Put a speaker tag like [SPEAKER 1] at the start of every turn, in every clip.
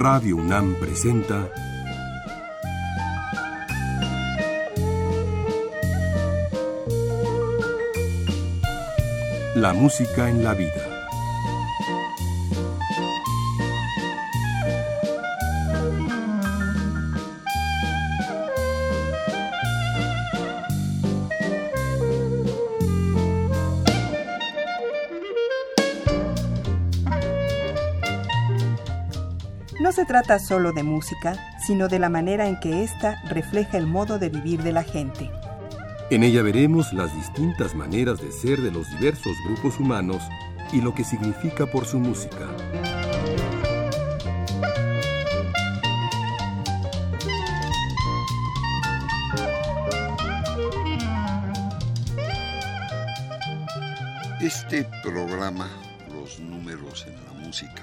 [SPEAKER 1] Radio UNAM presenta La música en la vida.
[SPEAKER 2] Trata solo de música, sino de la manera en que ésta refleja el modo de vivir de la gente.
[SPEAKER 1] En ella veremos las distintas maneras de ser de los diversos grupos humanos y lo que significa por su música.
[SPEAKER 3] Este programa, Los números en la música,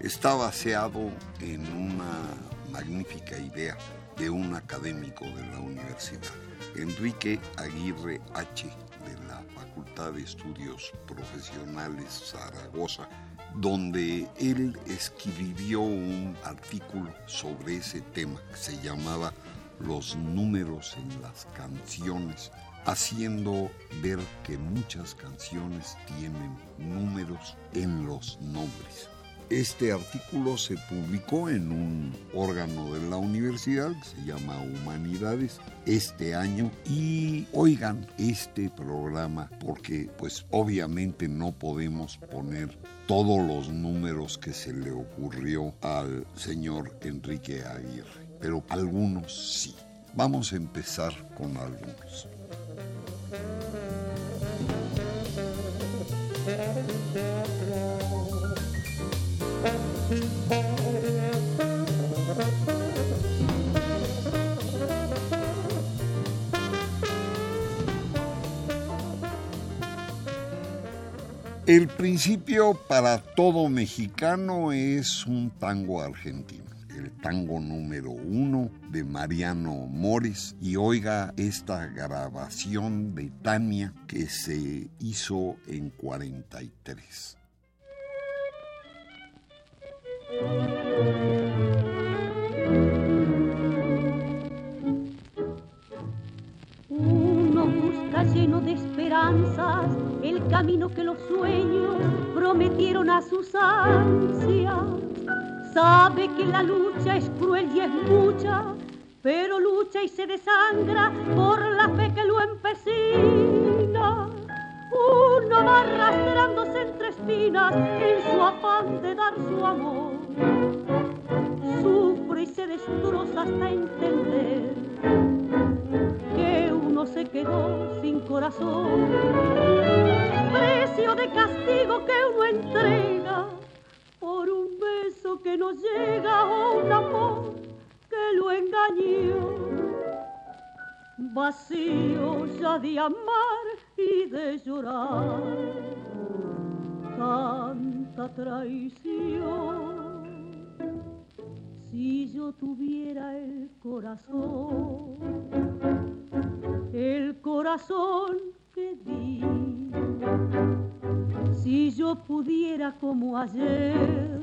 [SPEAKER 3] está baseado en una magnífica idea de un académico de la universidad, Enrique Aguirre H., de la Facultad de Estudios Profesionales Zaragoza, donde él escribió un artículo sobre ese tema que se llamaba Los números en las canciones haciendo ver que muchas canciones tienen números en los nombres. Este artículo se publicó en un órgano de la universidad que se llama Humanidades este año y oigan este programa porque pues obviamente no podemos poner todos los números que se le ocurrió al señor Enrique Aguirre, pero algunos sí. Vamos a empezar con algunos. El principio para todo mexicano es un tango argentino, el tango número uno de Mariano Mores y oiga esta grabación de Tania que se hizo en 43.
[SPEAKER 4] Uno busca lleno de esperanzas camino que los sueños prometieron a sus ansias. Sabe que la lucha es cruel y es mucha, pero lucha y se desangra por la fe que lo empecina. Uno va arrastrándose entre espinas en su afán de dar su amor. Sufre y se destroza hasta entender uno se quedó sin corazón. Precio de castigo que uno entrega por un beso que no llega o un amor que lo engañó. Vacío ya de amar y de llorar. Tanta traición. Si yo tuviera el corazón, el corazón que di, si yo pudiera como ayer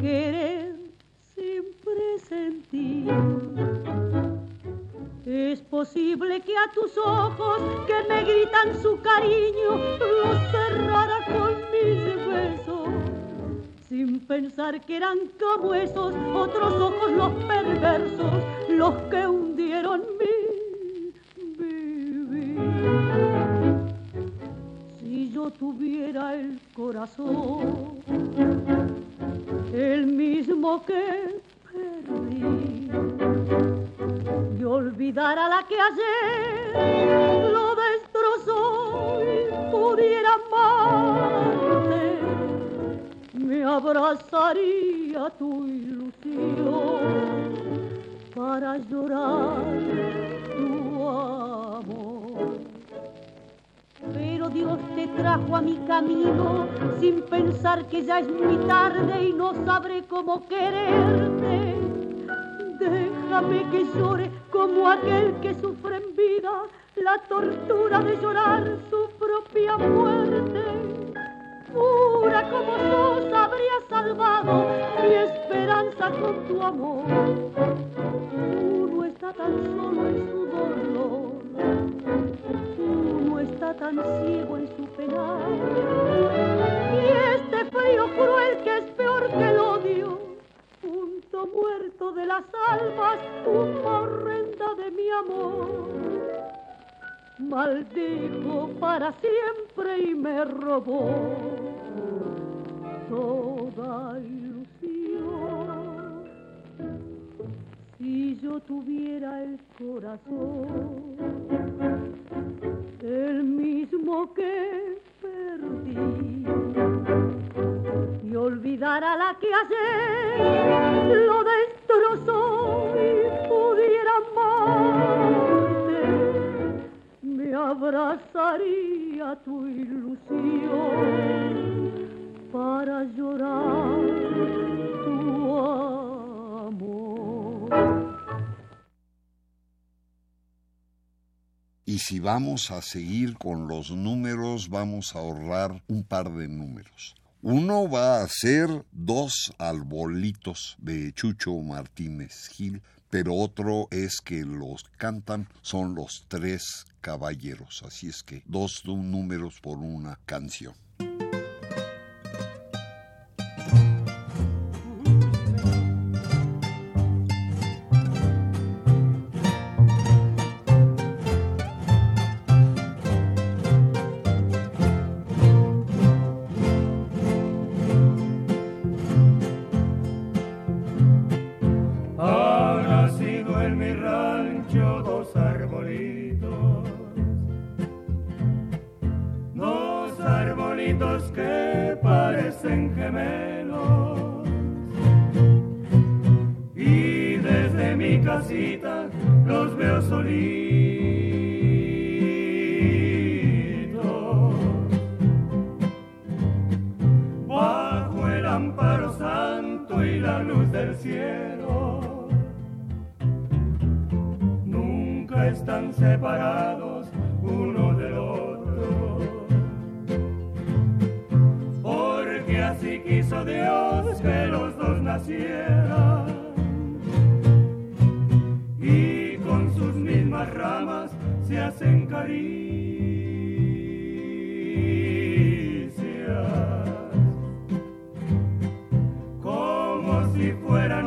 [SPEAKER 4] querer sin presentir. Es posible que a tus ojos que me gritan su cariño los cerrara con pensar que eran como esos otros ojos los perversos, los que hundieron mi vivir. Si yo tuviera el corazón, el mismo que perdí, y olvidar a la que ayer abrazaría tu ilusión para llorar tu amor. Pero Dios te trajo a mi camino sin pensar que ya es muy tarde y no sabré cómo quererte. Déjame que llore como aquel que sufre en vida la tortura de llorar su propia muerte. Pura como sos habría salvado mi sola con tu amor. Uno está tan solo en su dolor, uno está tan ciego en su penal. Y este frío cruel que es peor que el odio, punto muerto de las almas, tumba horrenda de mi amor maldijo para siempre y me robó toda ilusión. Si yo tuviera el corazón, el mismo que perdí, y olvidara la que ayer lo abrazaría tu ilusión para llorar tu amor.
[SPEAKER 3] Y si vamos a seguir con los números, vamos a ahorrar un par de números. Uno va a ser dos arbolitos de Chucho Martínez Gil, pero otro es que los cantan son los tres caballeros. Así es que dos números por una canción.
[SPEAKER 5] Muera.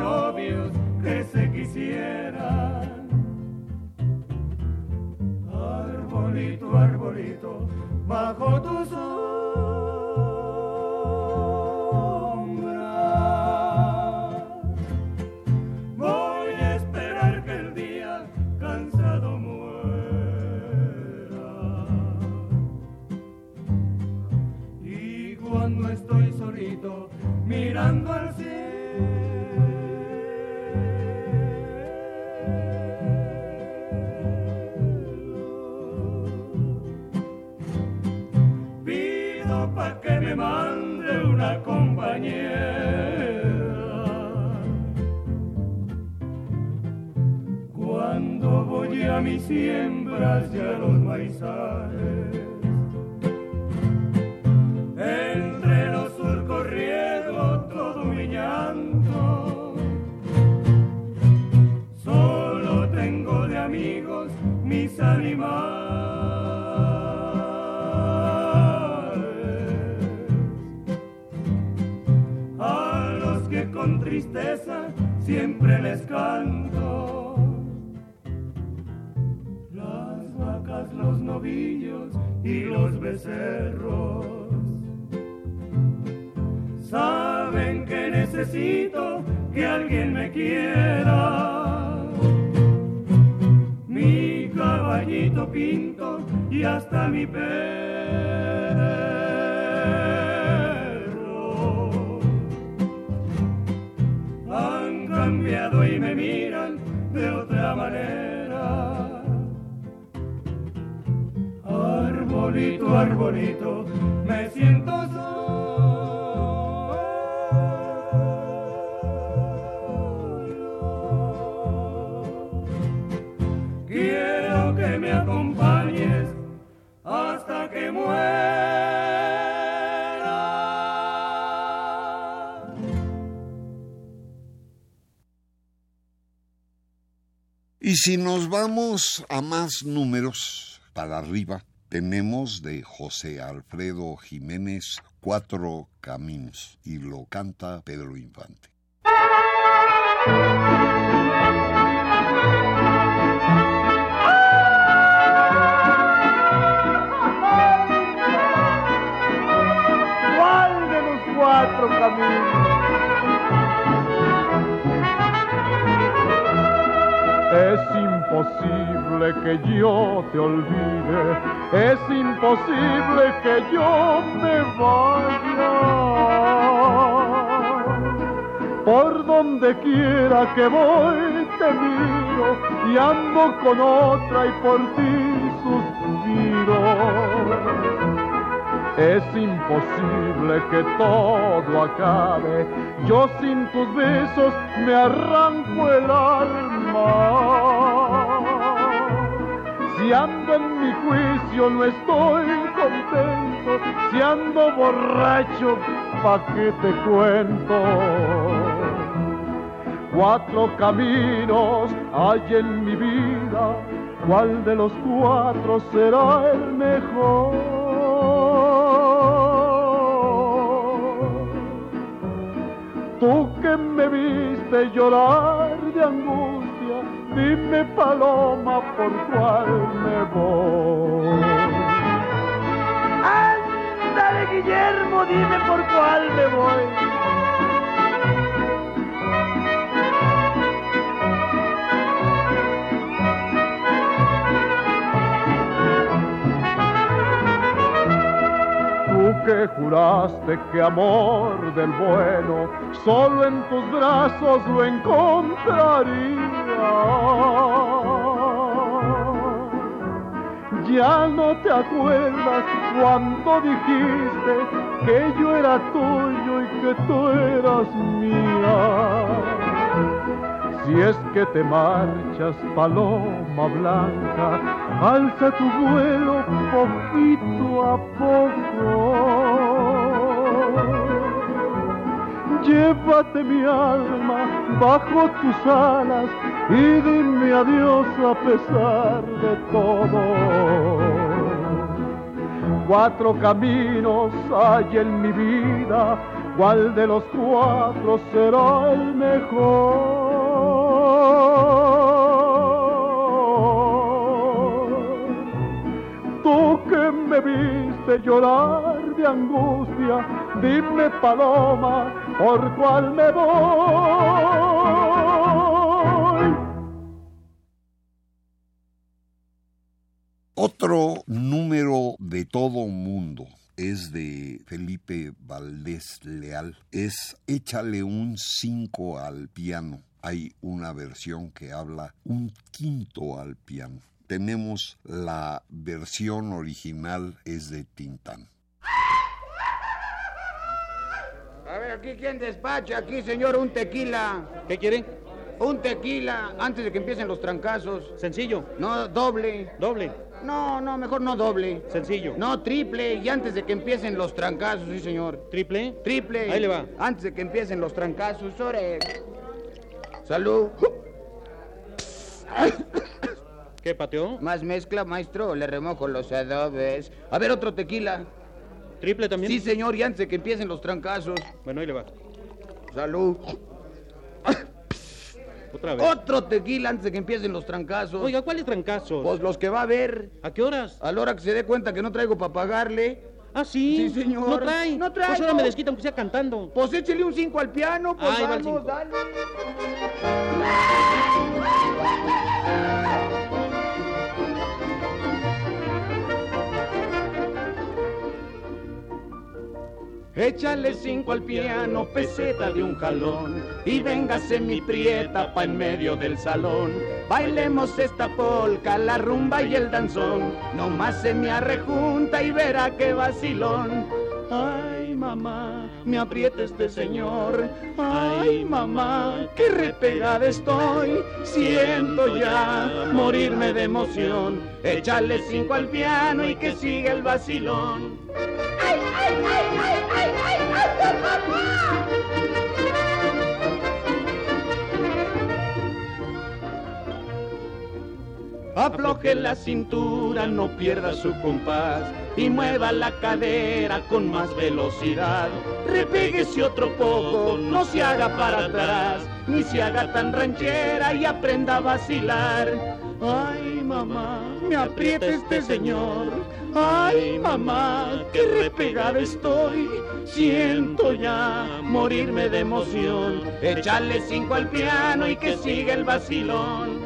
[SPEAKER 3] Si nos vamos a más números para arriba, tenemos de José Alfredo Jiménez Cuatro Caminos y lo canta Pedro Infante.
[SPEAKER 6] Imposible que yo te olvide, es imposible que yo me vaya. Por donde quiera que voy te miro y ando con otra y por ti suspiro. Es imposible que todo acabe, yo sin tus besos me arranco el alma. Si ando en mi juicio no estoy contento, si ando borracho, ¿pa' qué te cuento? Cuatro caminos hay en mi vida, ¿cuál de los cuatro será el mejor? Tú que me viste llorar de angustia, dime paloma por cuál me voy. Ándale Guillermo, dime por cuál me voy. Tú que juraste que amor del bueno solo en tus brazos lo encontraría. Ya no te acuerdas cuando dijiste que yo era tuyo y que tú eras mía. Si es que te marchas, paloma blanca, alza tu vuelo poquito a poco. Llévate mi alma bajo tus alas y dime adiós a pesar de todo. Cuatro caminos hay en mi vida, ¿cuál de los cuatro será el mejor? Tú que me viste llorar de angustia, dime paloma, ¿por cuál me voy?
[SPEAKER 3] Otro número de todo mundo es de Felipe Valdés Leal. Es Échale un 5 al piano. Hay una versión que habla un quinto al piano. Tenemos la versión original es de Tintán.
[SPEAKER 7] A ver, aquí quién despacha, aquí señor, un tequila.
[SPEAKER 8] ¿Qué quiere?
[SPEAKER 7] Un tequila antes de que empiecen los trancazos.
[SPEAKER 8] Sencillo.
[SPEAKER 7] No, doble.
[SPEAKER 8] Doble.
[SPEAKER 7] No, no, mejor no doble.
[SPEAKER 8] Sencillo.
[SPEAKER 7] No, triple. Y antes de que empiecen los trancazos, sí, señor.
[SPEAKER 8] ¿Triple?
[SPEAKER 7] Triple.
[SPEAKER 8] Ahí le va.
[SPEAKER 7] Antes de que empiecen los trancazos, ore. Salud.
[SPEAKER 8] ¿Qué pateó?
[SPEAKER 7] Más mezcla, maestro, le remojo los adobes. A ver, otro tequila.
[SPEAKER 8] ¿Triple también?
[SPEAKER 7] Sí, señor, y antes de que empiecen los trancazos.
[SPEAKER 8] Bueno, ahí le va.
[SPEAKER 7] Salud.
[SPEAKER 8] Otra vez.
[SPEAKER 7] Otro tequila antes de que empiecen los trancazos.
[SPEAKER 8] Oiga, ¿cuáles trancazos?
[SPEAKER 7] Pues los que va a ver.
[SPEAKER 8] ¿A qué horas?
[SPEAKER 7] A la hora que se dé cuenta que no traigo para pagarle,
[SPEAKER 8] Ah, sí.
[SPEAKER 7] Sí, señor.
[SPEAKER 8] No trae.
[SPEAKER 7] No traigo.
[SPEAKER 8] Pues ahora me desquita aunque sea cantando.
[SPEAKER 7] pues échele un 5 al piano, pues
[SPEAKER 8] Ahí va el
[SPEAKER 7] vamos,
[SPEAKER 8] cinco.
[SPEAKER 7] dale. Échale cinco al piano, peseta de un jalón, y véngase mi prieta pa' en medio del salón. Bailemos esta polca, la rumba y el danzón, nomás se me arrejunta y verá qué vacilón. Ay, mamá, me aprieta este señor. Ay, mamá, qué repegada estoy. Siento ya morirme de emoción. Échale cinco al piano y que siga el vacilón. Afloje la cintura, no pierda su compás y mueva la cadera con más velocidad. Repéguese otro poco, no se haga para atrás, ni se haga tan ranchera y aprenda a vacilar. Ay, mamá, me aprieta este señor. Ay, mamá, qué repegada estoy. Siento ya morirme de emoción. Echarle cinco al piano y que siga el vacilón.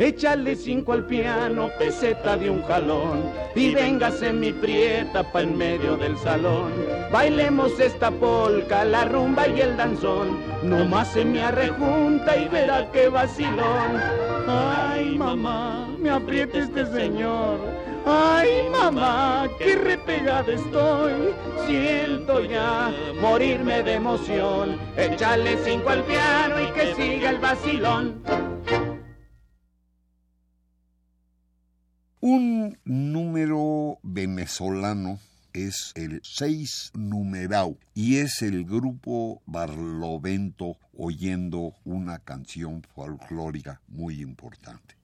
[SPEAKER 7] Échale cinco al piano, peseta de un jalón, y véngase mi prieta pa' en medio del salón. Bailemos esta polca, la rumba y el danzón, nomás se me arrejunta y verá qué vacilón. Ay, mamá, me aprieta este señor. Ay, mamá, qué repegada estoy. Siento ya morirme de emoción. Échale cinco al piano y que siga el vacilón.
[SPEAKER 3] Número venezolano es el seis numerao y es el grupo Barlovento oyendo una canción folclórica muy importante.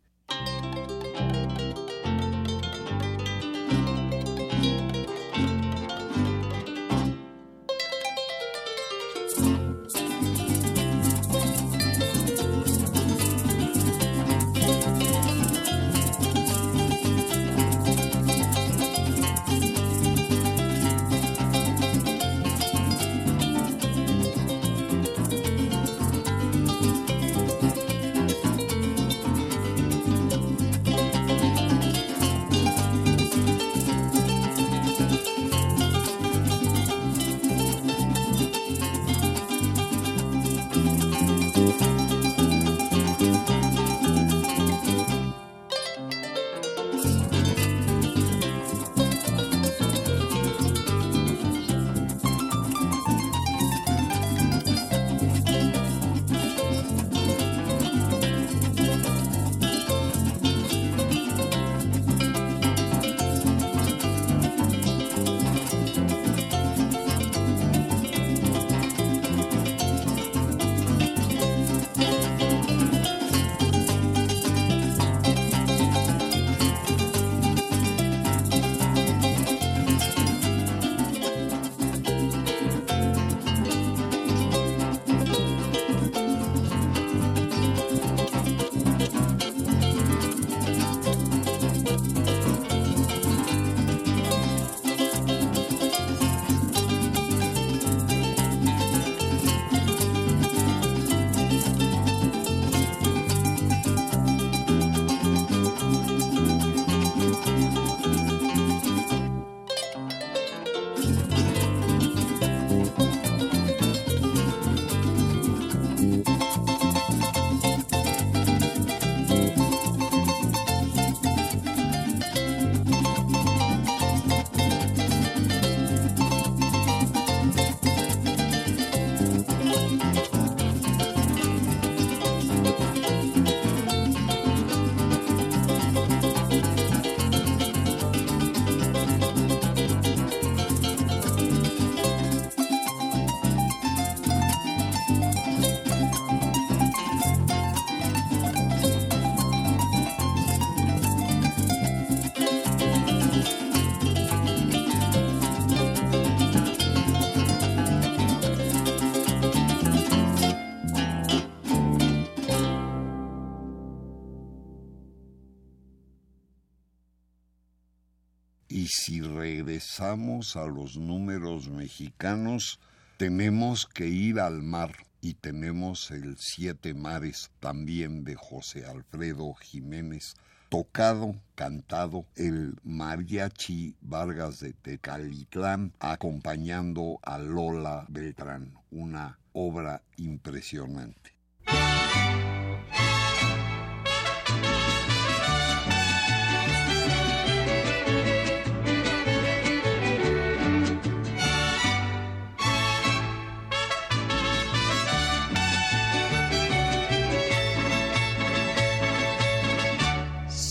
[SPEAKER 3] A los números mexicanos, tenemos que ir al mar y tenemos el Siete Mares también de José Alfredo Jiménez, tocado, cantado el mariachi Vargas de Tecalitlán, acompañando a Lola Beltrán, una obra impresionante.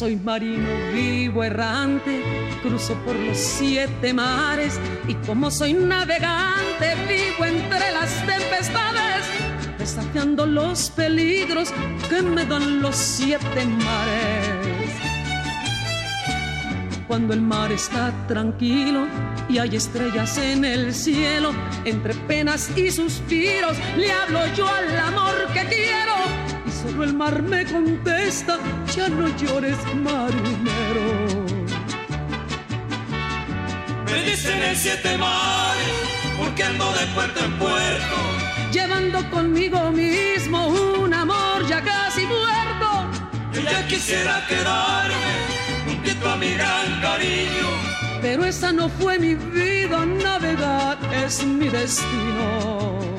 [SPEAKER 9] Soy marino vivo errante, cruzo por los siete mares y como soy navegante vivo entre las tempestades, desafiando los peligros que me dan los siete mares. Cuando el mar está tranquilo y hay estrellas en el cielo, entre penas y suspiros le hablo yo al amor que quiero solo el mar me contesta, ya no llores marinero.
[SPEAKER 10] Me dicen el siete mares, porque ando de puerto en puerto,
[SPEAKER 9] llevando conmigo mismo un amor ya casi muerto.
[SPEAKER 10] Yo ya quisiera quedarme juntito a mi gran cariño,
[SPEAKER 9] pero esa no fue mi vida, navegar es mi destino.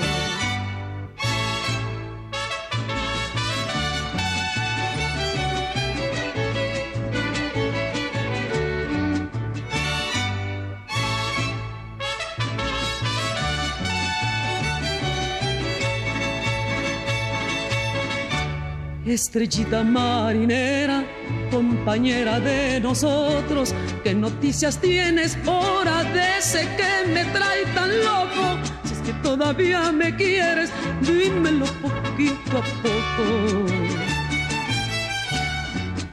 [SPEAKER 9] Estrellita marinera, compañera de nosotros, ¿qué noticias tienes ahora de ese que me trae tan loco? Si es que todavía me quieres, dímelo poquito a poco.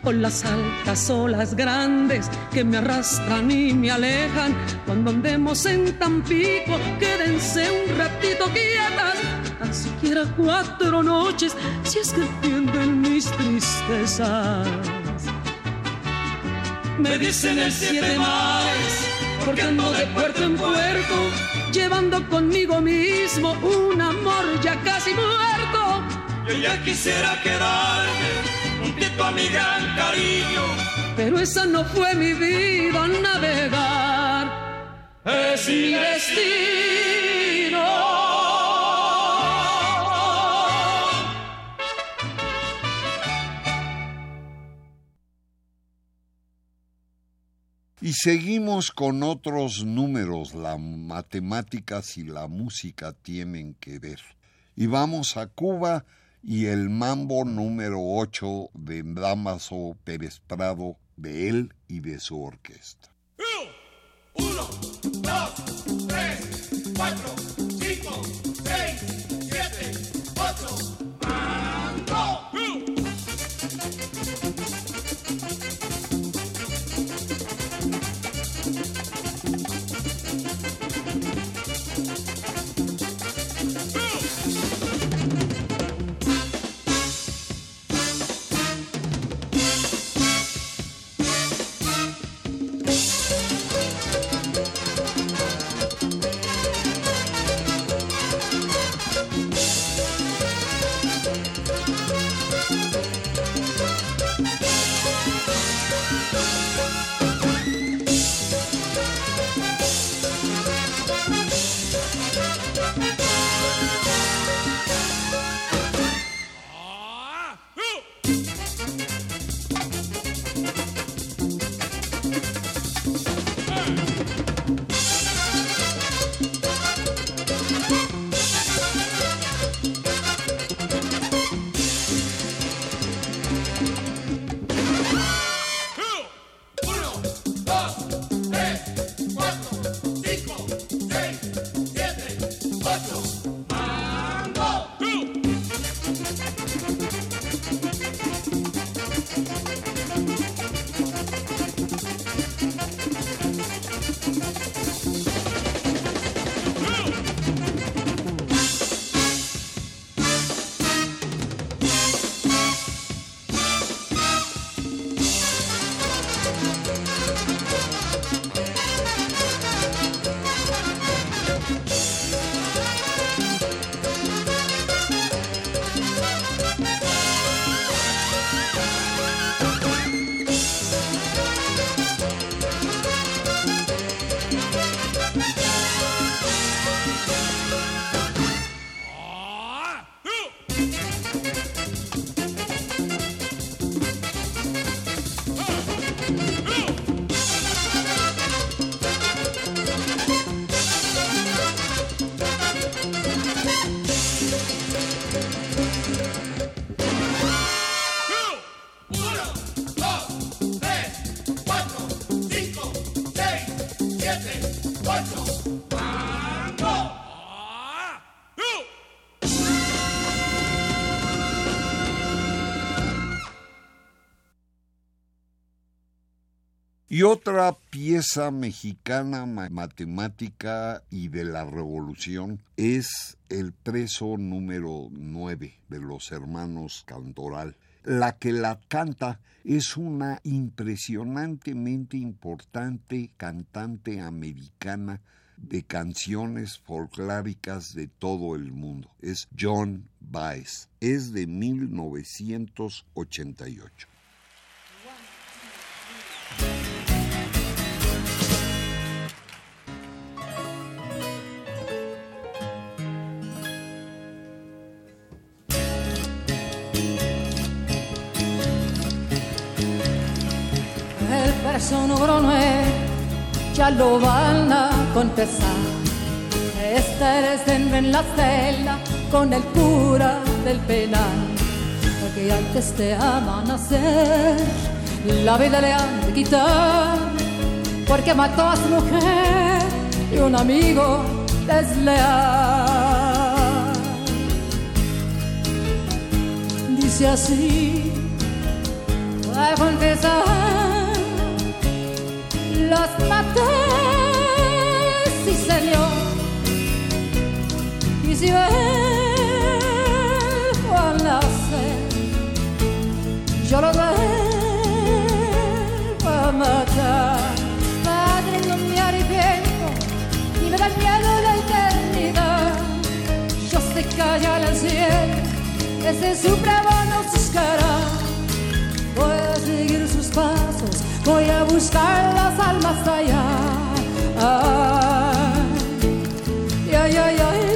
[SPEAKER 9] Con las altas olas grandes que me arrastran y me alejan, cuando andemos en Tampico, quédense un ratito quietas tan siquiera cuatro noches, si es que entienden mis tristezas.
[SPEAKER 10] Me dicen el siete mares, porque ando de puerto en puerto,
[SPEAKER 9] llevando conmigo mismo un amor ya casi muerto.
[SPEAKER 10] Yo ya quisiera quedarme juntito a mi gran cariño,
[SPEAKER 9] pero esa no fue mi vida, navegar es mi destino.
[SPEAKER 3] Y seguimos con otros números. Las matemáticas y la música tienen que ver. Y vamos a Cuba y el mambo número 8 de Damaso Pérez Prado, de él y de su orquesta.
[SPEAKER 10] Uno, dos, tres, cuatro,
[SPEAKER 3] Otra pieza mexicana matemática y de la revolución es el preso número 9 de los hermanos Cantoral. La que la canta es una impresionantemente importante cantante americana de canciones folclóricas de todo el mundo. Es John Baez. Es de 1988.
[SPEAKER 11] Número nueve ya lo van a confesar. Este es en la celda con el cura del penal. Porque antes de amanecer, la vida le han de quitar. Porque mató a su mujer y un amigo desleal. Dice así, a confesar los maté, sí señor. Y si vuelvo a nacer, yo lo vuelvo a matar. Padre, no me arrepiento, ni me da miedo la eternidad. Yo sé en el cielo, ese supremo nos buscará. Voy a seguir sus pasos voy a buscar las almas allá. Ay, ay, ay.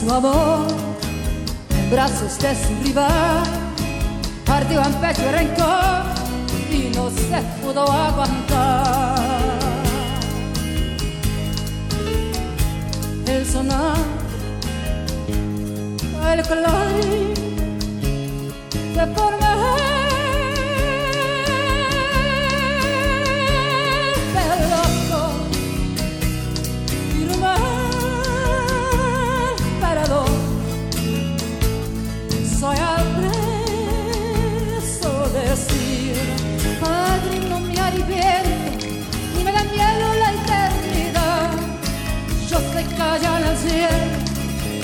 [SPEAKER 11] Su amor en brazos de su rival, partió en pecho el rencor y no se pudo aguantar. El sonar, el clarín se forma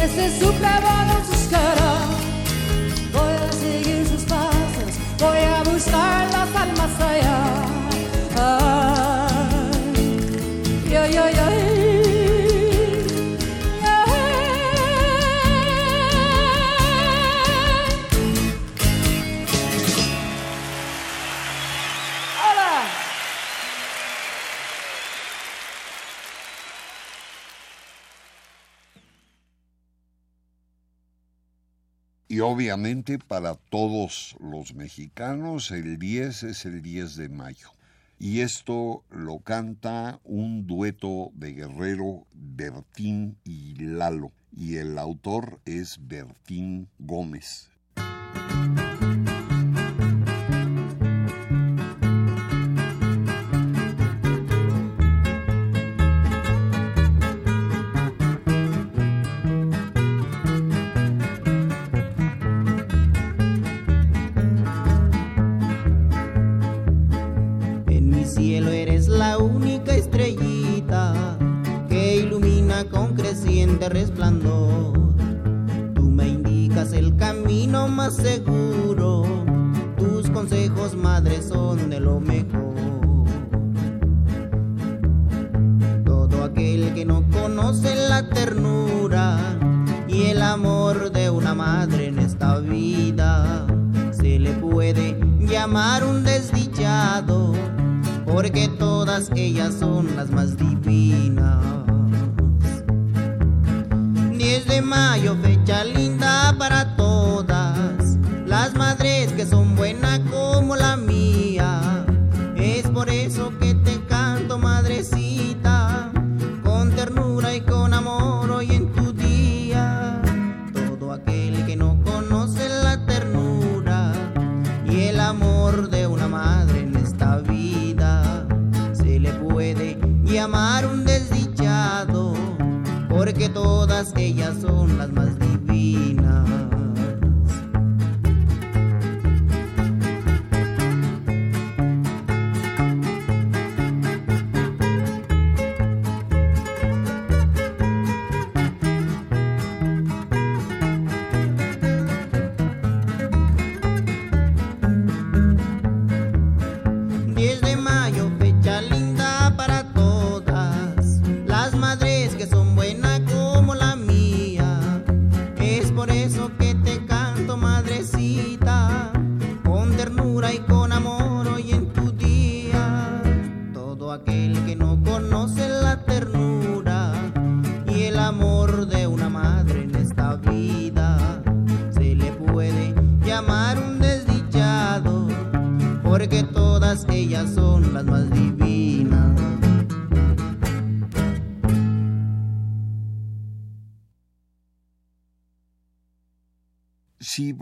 [SPEAKER 11] ese supremo nos buscará voy a seguir sus pasos, voy a buscar las almas allá.
[SPEAKER 3] Para todos los mexicanos el 10 es el 10 de mayo. Y esto lo canta un dueto de guerrero Bertín y Lalo. Y el autor es Bertín Gómez.
[SPEAKER 12] Resplandor. Tú me indicas el camino más seguro, tus consejos, madre, son de lo mejor. Todo aquel que no conoce la ternura y el amor de una madre en esta vida, se le puede llamar un desdichado, porque todas ellas son las más divinas de mayo, fecha linda para todas. Las madres que son todas ellas son las más.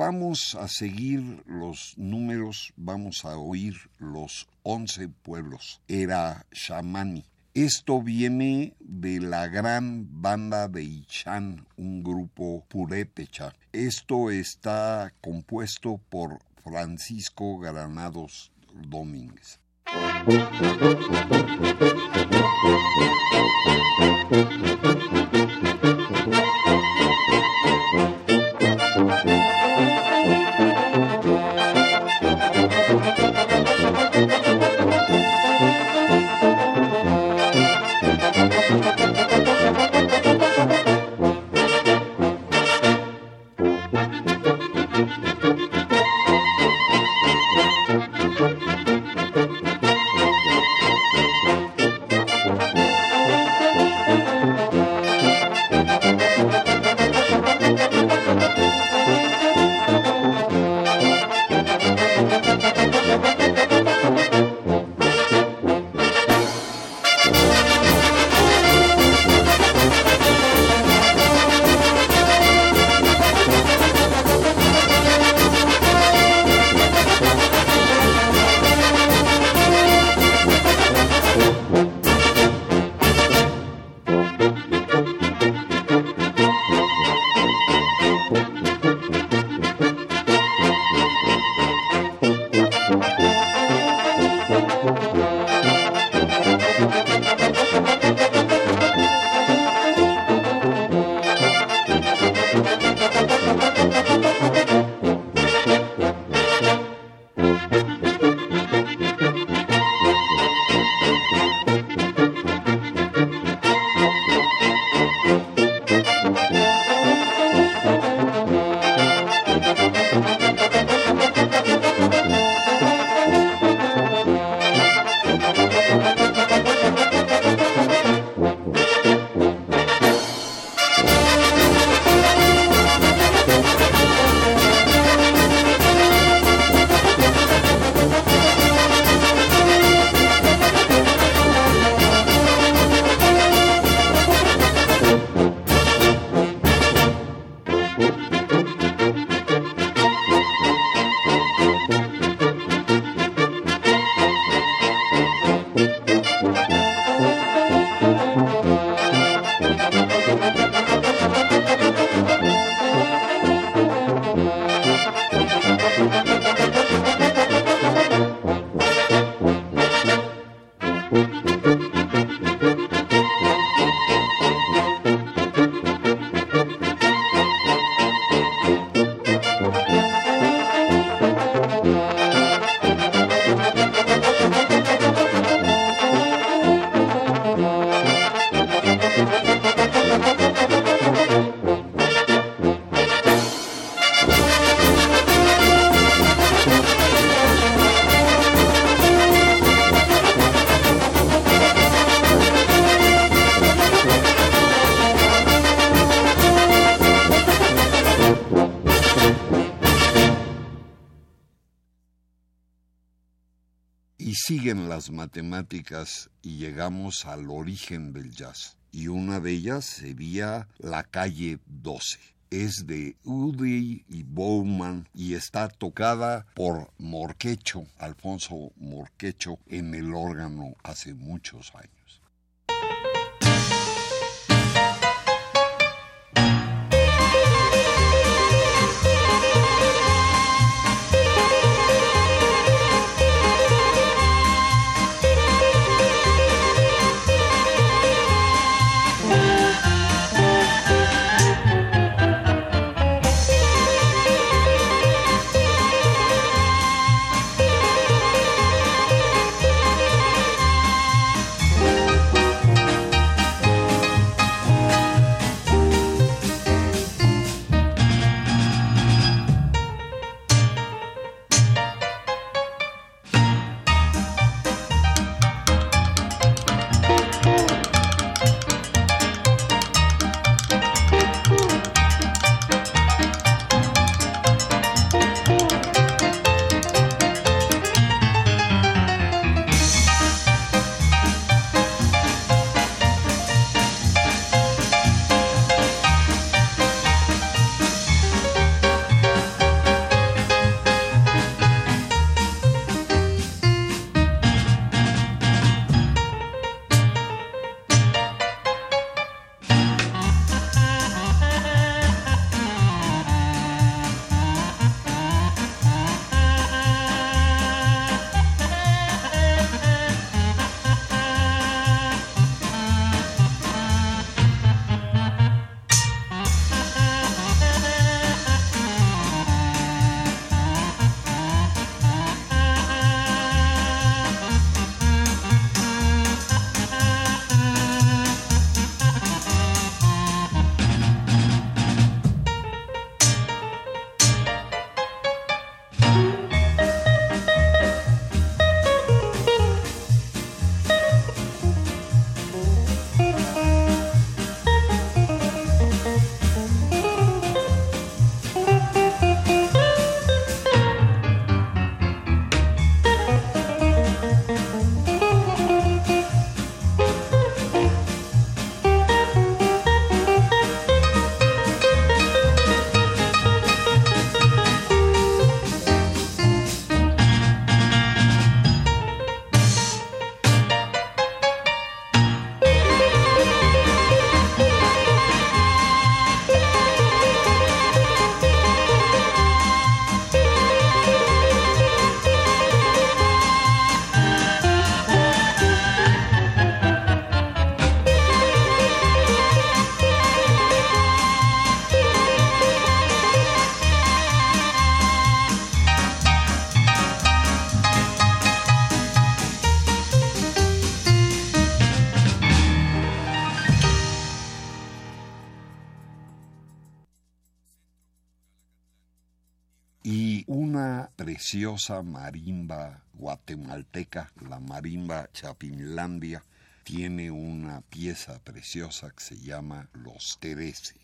[SPEAKER 3] Vamos a seguir los números, vamos a oír los once pueblos. Era Shamani. Esto viene de la gran banda de Ichan, un grupo purépecha. Esto está compuesto por Francisco Granados Domínguez. y llegamos al origen del jazz. Y una de ellas sería la calle 12 es de Udi y Bowman y está tocada por Morquecho, Alfonso Morquecho, en el órgano hace muchos años. Marimba guatemalteca, la marimba Chapinlandia, tiene una pieza preciosa que se llama Los Terese.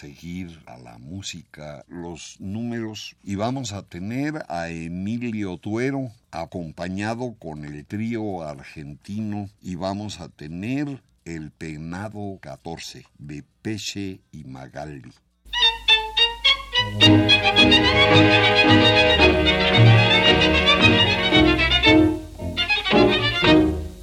[SPEAKER 3] Seguir a la música los números y vamos a tener a Emilio Tuero acompañado con el trío argentino y vamos a tener el penado 14 de Peche y Magaldi.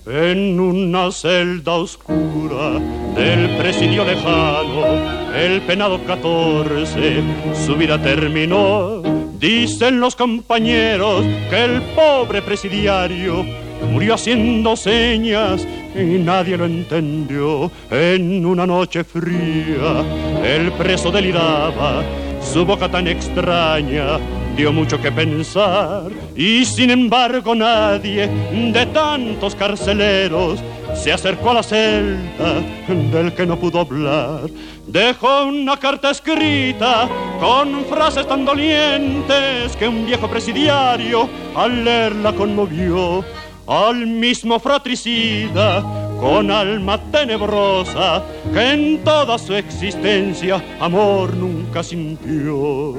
[SPEAKER 13] En una celda oscura del presidio lejano, el penado 14 su vida terminó. Dicen los compañeros que el pobre presidiario murió haciendo señas y nadie lo entendió. En una noche fría, el preso deliraba, su boca tan extraña dio mucho que pensar y sin embargo nadie de tantos carceleros se acercó a la celda del que no pudo hablar. Dejó una carta escrita con frases tan dolientes que un viejo presidiario al leerla conmovió. Al mismo fratricida, con alma tenebrosa, que en toda su existencia amor nunca sintió.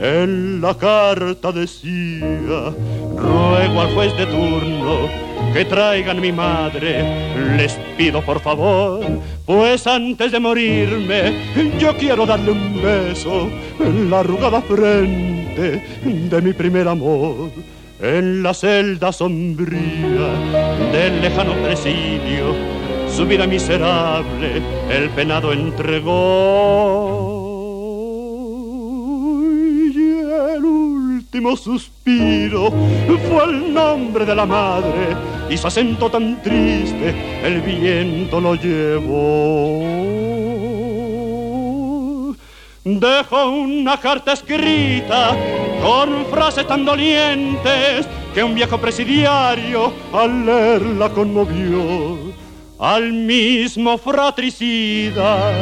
[SPEAKER 13] En la carta decía, ruego al juez de turno que traigan mi madre, les pido por favor, pues antes de morirme yo quiero darle un beso en la arrugada frente de mi primer amor. En la celda sombría del lejano presidio, su vida miserable el penado entregó. Último suspiro fue el nombre de la madre y su acento tan triste el viento lo llevó. Dejo una carta escrita con frases tan dolientes que un viejo presidiario al leerla conmovió al mismo fratricida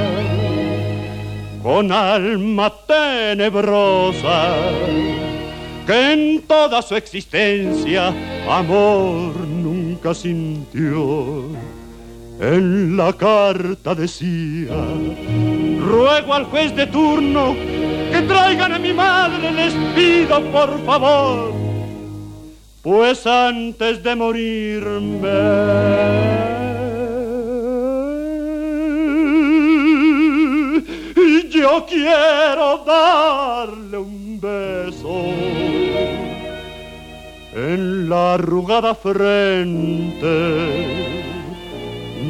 [SPEAKER 13] con alma tenebrosa que en toda su existencia amor nunca sintió. En la carta decía, ruego al juez de turno que traigan a mi madre, les pido por favor, pues antes de morirme yo quiero darle un beso en la arrugada frente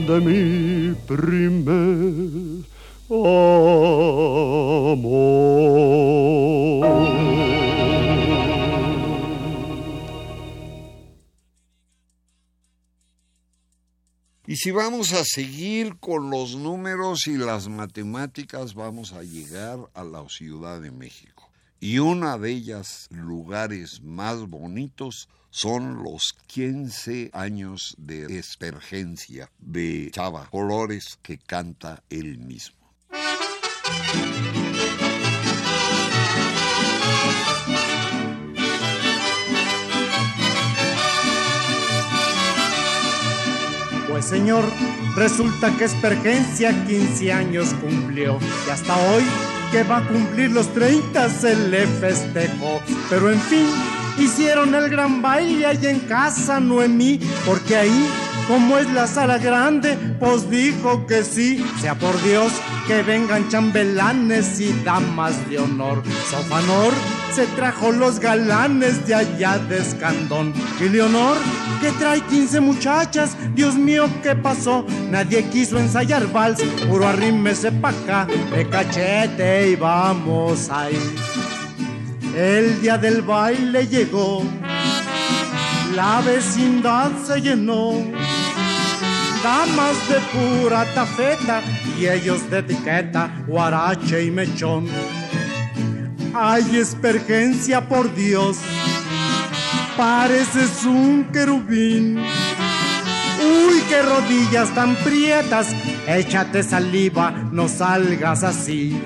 [SPEAKER 13] de mi primer amor.
[SPEAKER 3] Y si vamos a seguir con los números y las matemáticas, vamos a llegar a la Ciudad de México. Y una de ellas, lugares más bonitos, son los 15 años de espergencia de Chava Colores que canta él mismo.
[SPEAKER 14] Pues señor, resulta que Espergencia 15 años cumplió y hasta hoy que va a cumplir los 30 se le festejó. Pero en fin, hicieron el gran baile ahí en casa Noemí, porque ahí, como es la sala grande, pues dijo que sí, sea por Dios que vengan chambelanes y damas de honor. Sofanor se trajo los galanes de allá de Escandón. Y Leonor, que trae 15 muchachas, Dios mío, ¿qué pasó? Nadie quiso ensayar vals, puro arrímese pa' acá, de cachete y vamos ahí. El día del baile llegó, la vecindad se llenó damas de pura tafeta y ellos de etiqueta, guarache y mechón. Ay, espergencia por Dios, pareces un querubín. Uy, qué rodillas tan prietas, échate saliva, no salgas así.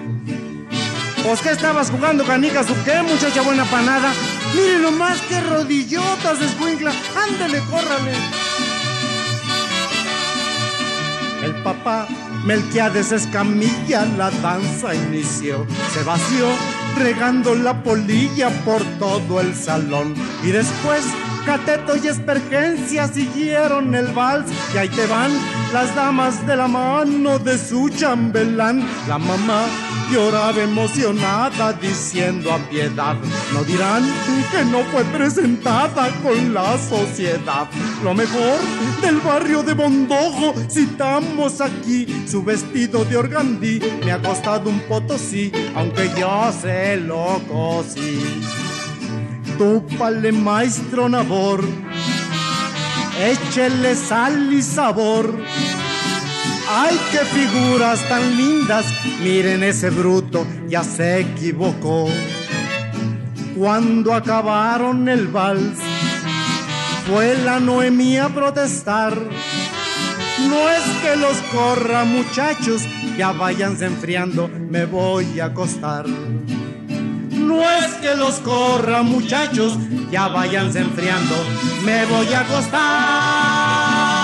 [SPEAKER 14] ¿Pues qué estabas jugando, canicas o qué, muchacha buena panada? Mire nomás qué rodillotas, escuincla. Ándele, córrale. El papá Melquiades Escamilla la danza inició, se vació regando la polilla por todo el salón. Y después Cateto y Espergencia siguieron el vals. Y ahí te van las damas de la mano de su chambelán. La mamá lloraba emocionada diciendo a piedad, no dirán que no fue presentada con la sociedad. Lo mejor del barrio de Bondojo, citamos aquí su vestido de organdí, me ha costado un potosí, aunque yo se lo cosí. Túpale maestro Nabor, échele sal y sabor. ¡Ay, qué figuras tan lindas! Miren ese bruto, ya se equivocó. Cuando acabaron el vals, fue la Noemí a protestar. No es que los corra, muchachos, ya váyanse enfriando, me voy a acostar. No es que los corra, muchachos, ya váyanse enfriando, me voy a acostar.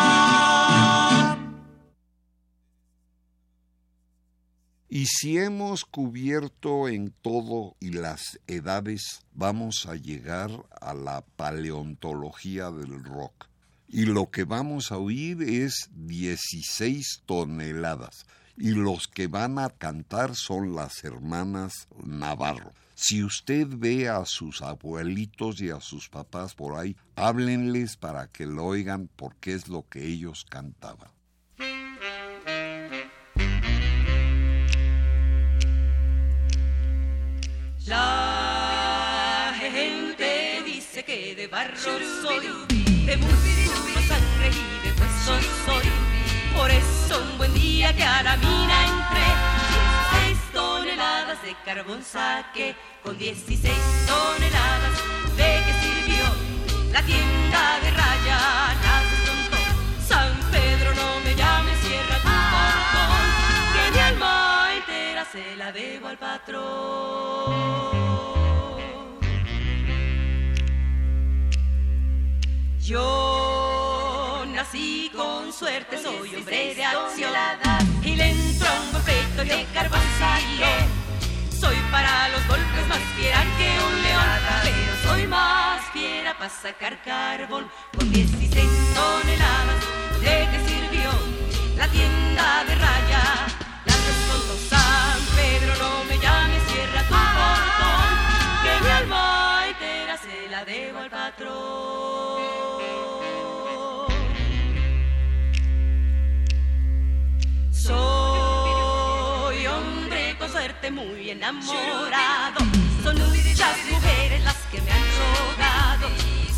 [SPEAKER 3] Y si hemos cubierto en todo y las edades, vamos a llegar a la paleontología del rock. Y lo que vamos a oír es 16 toneladas. Y los que van a cantar son las hermanas Navarro. Si usted ve a sus abuelitos y a sus papás por ahí, háblenles para que lo oigan porque es lo que ellos cantaban.
[SPEAKER 15] De barro soy, de músculo, sangre y de hueso soy. Por eso un buen día que a la mina entré, 16 toneladas de carbón saque, con 16 toneladas de que sirvió la tienda de raya. Naces tonto, San Pedro, no me llames, cierra tu portón, que mi alma entera se la debo al patrón. Yo nací con suerte, soy hombre de acción y le entró un golpeto de carboncillo. Soy para los golpes más fiera que un león, pero soy más fiera para sacar carbón con 16 toneladas. ¿De qué sirvió la tienda de raya? La tonto San Pedro, no me llames, cierra tu portón, que mi alma entera se la debo al patrón. Soy hombre con suerte muy enamorado. Son muchas mujeres las que me han rogado.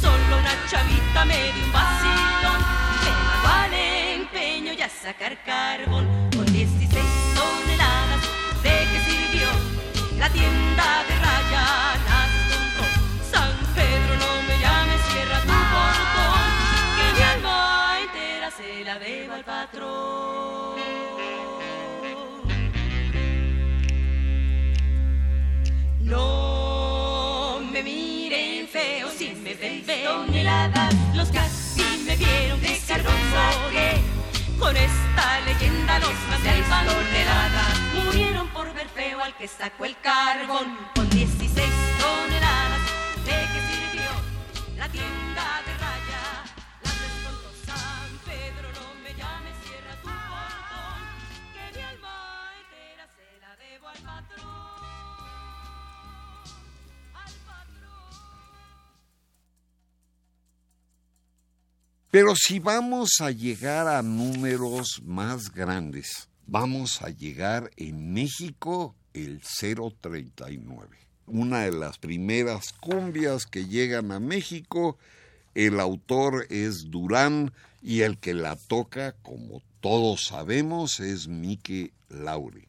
[SPEAKER 15] Solo una chavita me dio un vacilón. Me al empeño y a sacar carbón. Con 16 toneladas, ¿de qué sirvió la tienda de raya? Naces tonto, San Pedro, no me llames, cierra tu portón. Que mi alma entera se la debo al patrón. Ven toneladas. Los que así me vieron de que con esta leyenda los más de toneladas murieron por ver feo al que sacó el carbón con 16 toneladas. ¿De qué sirvió la tienda
[SPEAKER 3] Pero si vamos a llegar a números más grandes, vamos a llegar en México el 039. Una de las primeras cumbias que llegan a México, el autor es Durán y el que la toca, como todos sabemos, es Mike Laure.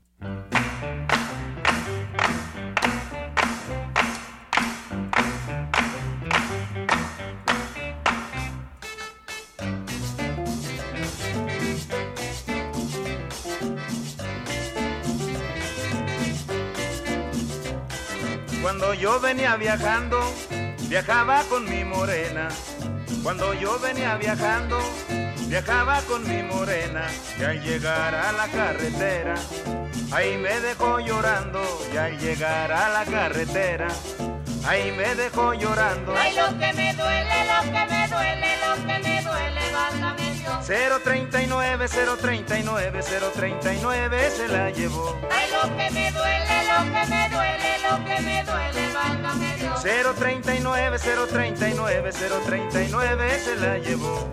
[SPEAKER 16] Cuando yo venía viajando, viajaba con mi morena. Cuando yo venía viajando, viajaba con mi morena. Y al llegar a la carretera, ahí me dejó llorando. Y al llegar a la carretera, ahí me dejó llorando.
[SPEAKER 17] Ay, lo que me duele, lo que me duele, lo que me.
[SPEAKER 16] 039, 039, 039 se la llevó.
[SPEAKER 17] Ay, lo que me duele, lo que me duele, lo que me duele, válgame Dios.
[SPEAKER 16] 039, 039, 039 se la llevó.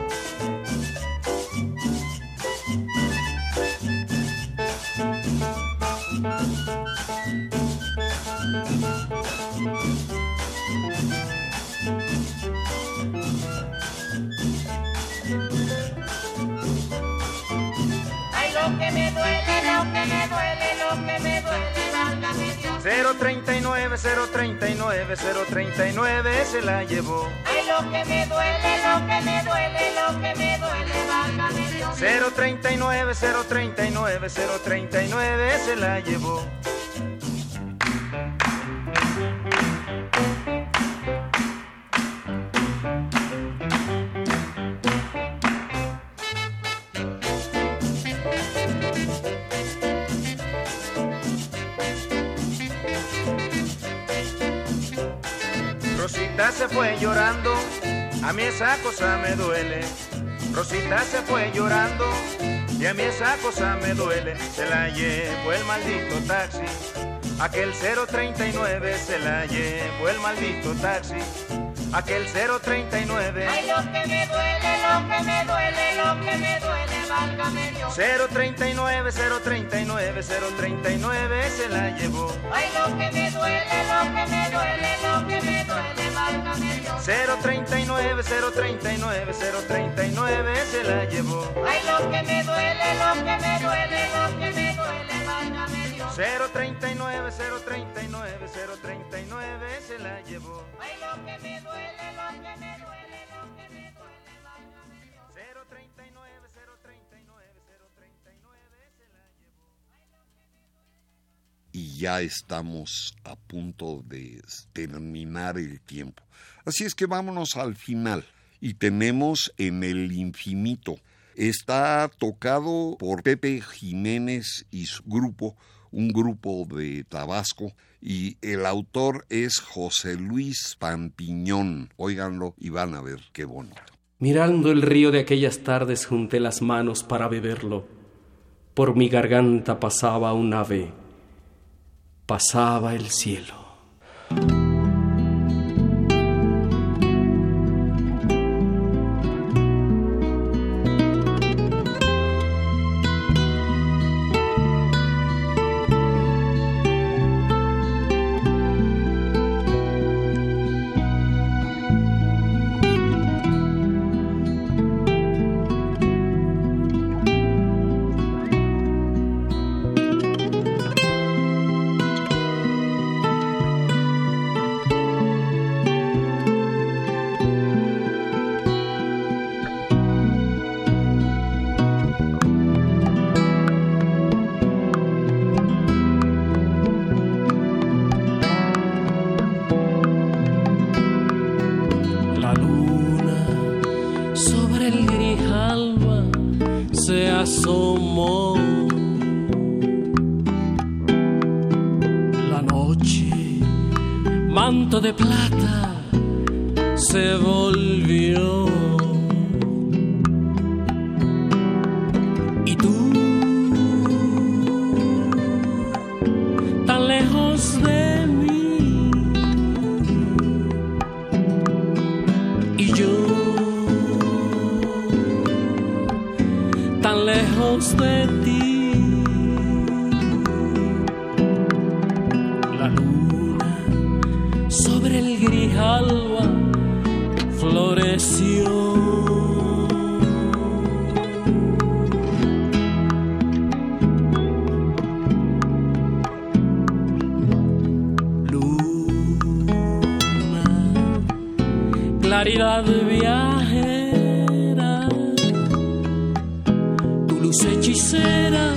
[SPEAKER 17] Lo que me duele, lo que me duele, válgame Dios.
[SPEAKER 16] 039, 039, 039 se la llevó.
[SPEAKER 17] Ay, lo que me duele, lo que me duele, lo que me duele, válgame Dios.
[SPEAKER 16] 039, 039, 039 se la llevó. Se fue llorando, a mí esa cosa me duele. Rosita se fue llorando y a mí esa cosa me duele. Se la llevó el maldito taxi, aquel 039 se la llevó el maldito taxi, aquel 039.
[SPEAKER 17] Ay, lo que me duele, lo que me duele, lo que me duele, válgame Dios.
[SPEAKER 16] 039, 039, 039 se la llevó.
[SPEAKER 17] Ay, lo que me duele, lo que me duele, lo que me duele, válgame Dios.
[SPEAKER 16] 039, 039, 039 se la llevó.
[SPEAKER 17] Ay, lo que me duele, lo que me duele, lo que me duele, válgame Dios.
[SPEAKER 16] 039, 039, 039
[SPEAKER 3] ya estamos a punto de terminar el tiempo. Así es que vámonos al final y tenemos en el infinito. Está tocado por Pepe Jiménez y su grupo, un grupo de Tabasco, y el autor es José Luis Pampiñón. Óiganlo y van a ver qué bonito.
[SPEAKER 18] Mirando el río de aquellas tardes junté las manos para beberlo. Por mi garganta pasaba un ave, pasaba el cielo. Grijalba floreció. claridad viajera, tu luz hechicera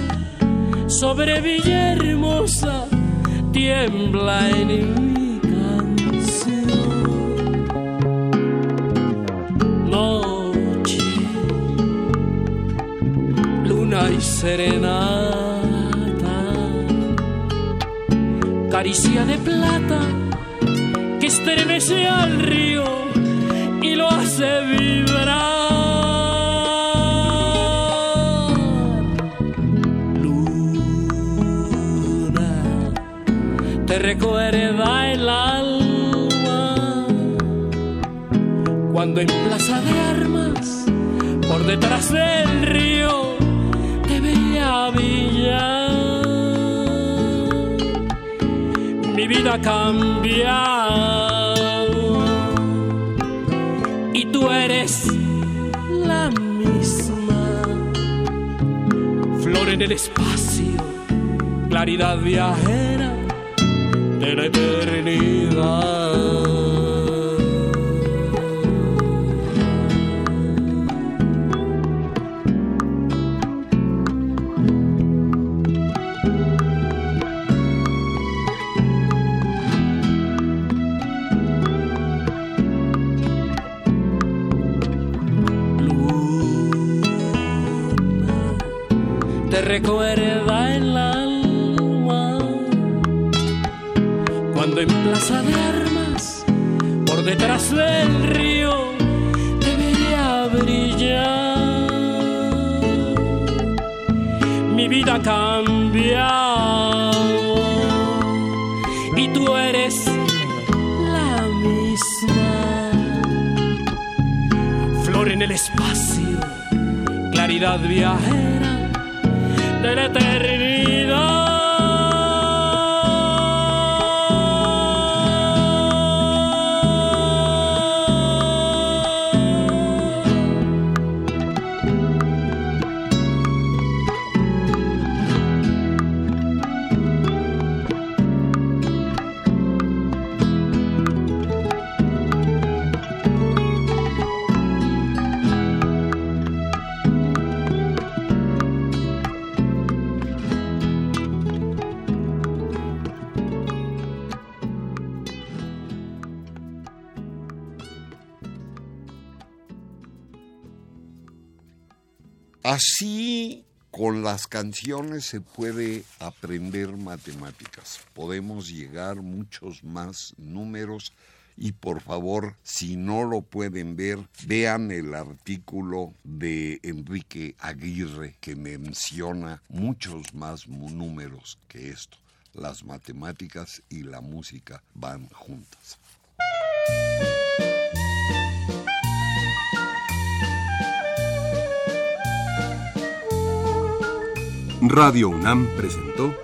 [SPEAKER 18] sobre Villahermosa tiembla en mi serenata, caricia de plata que estremece al río y lo hace vibrar. Luna, te recuerda el alma cuando en plaza de armas, por detrás del río, Mi vida cambiado y tú eres la misma. Flor en el espacio, claridad viajera de la eternidad. Cuando en plaza de armas por detrás del río te veía brillar mi vida ha y tú eres la misma flor en el espacio claridad viajera de la eternidad.
[SPEAKER 3] Canciones se puede aprender matemáticas. Podemos llegar muchos más números y por favor, si no lo pueden ver, vean el artículo de Enrique Aguirre que menciona muchos más números que esto. Las matemáticas y la música van juntas.
[SPEAKER 1] Radio UNAM presentó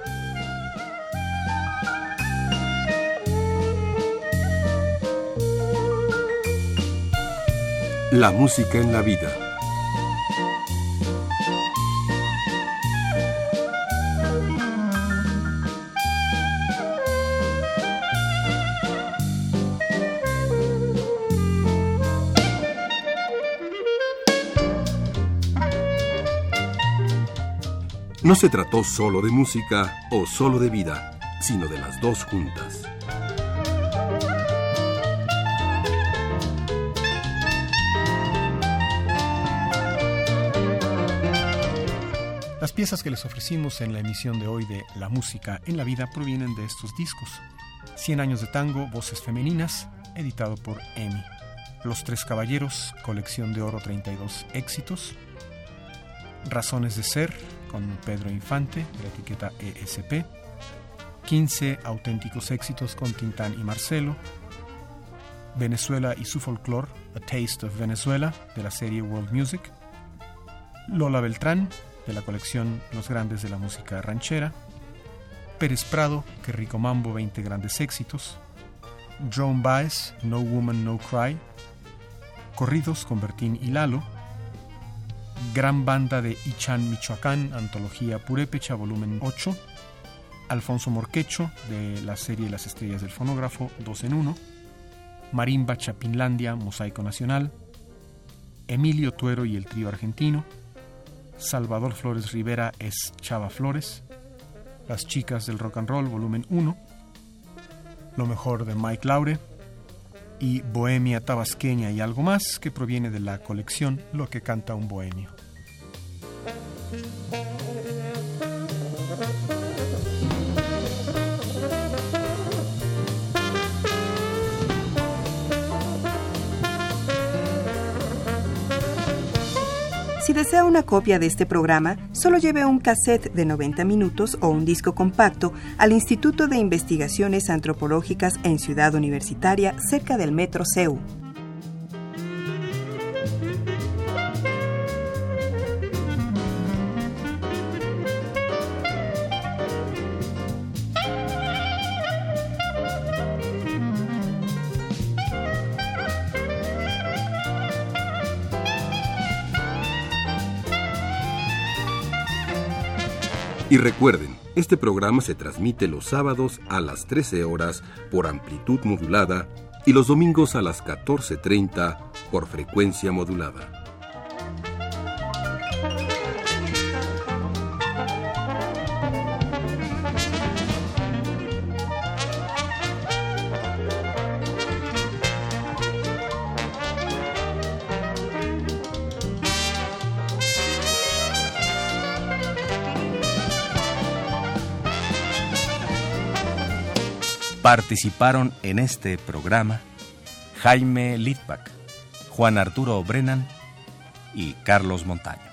[SPEAKER 1] La música en la vida. No se trató solo de música o solo de vida, sino de las dos juntas.
[SPEAKER 19] Las piezas que les ofrecimos en la emisión de hoy de La Música en la Vida provienen de estos discos. 100 años de tango, voces femeninas, editado por EMI. Los Tres Caballeros, colección de oro 32 éxitos. Razones de Ser, con Pedro Infante, de la etiqueta ESP. 15 auténticos éxitos con Tintán y Marcelo. Venezuela y su folclore, A Taste of Venezuela, de la serie World Music. Lola Beltrán, de la colección Los Grandes de la Música Ranchera, Pérez Prado, Que Rico Mambo, 20 grandes éxitos, Joan Baez, No Woman, No Cry, Corridos con Bertín y Lalo, Gran Banda de Ichan, Michoacán, Antología Purépecha, volumen 8, Alfonso Morquecho, de la serie Las Estrellas del Fonógrafo, 2 en 1, Marimba Chapinlandia, Mosaico Nacional, Emilio Tuero y el Trío Argentino, Salvador Flores Rivera es Chava Flores, Las Chicas del Rock and Roll, volumen 1, Lo mejor de Mike Laure y Bohemia Tabasqueña y algo más que proviene de la colección Lo que canta un bohemio.
[SPEAKER 2] Si desea una copia de este programa, solo lleve un cassette de 90 minutos o un disco compacto al Instituto de Investigaciones Antropológicas en Ciudad Universitaria, cerca del Metro CEU.
[SPEAKER 1] Y recuerden, este programa se transmite los sábados a las 13 horas por amplitud modulada y los domingos a las 14.30 por frecuencia modulada.
[SPEAKER 20] Participaron en este programa Jaime Litvak, Juan Arturo Brennan y Carlos Montaño.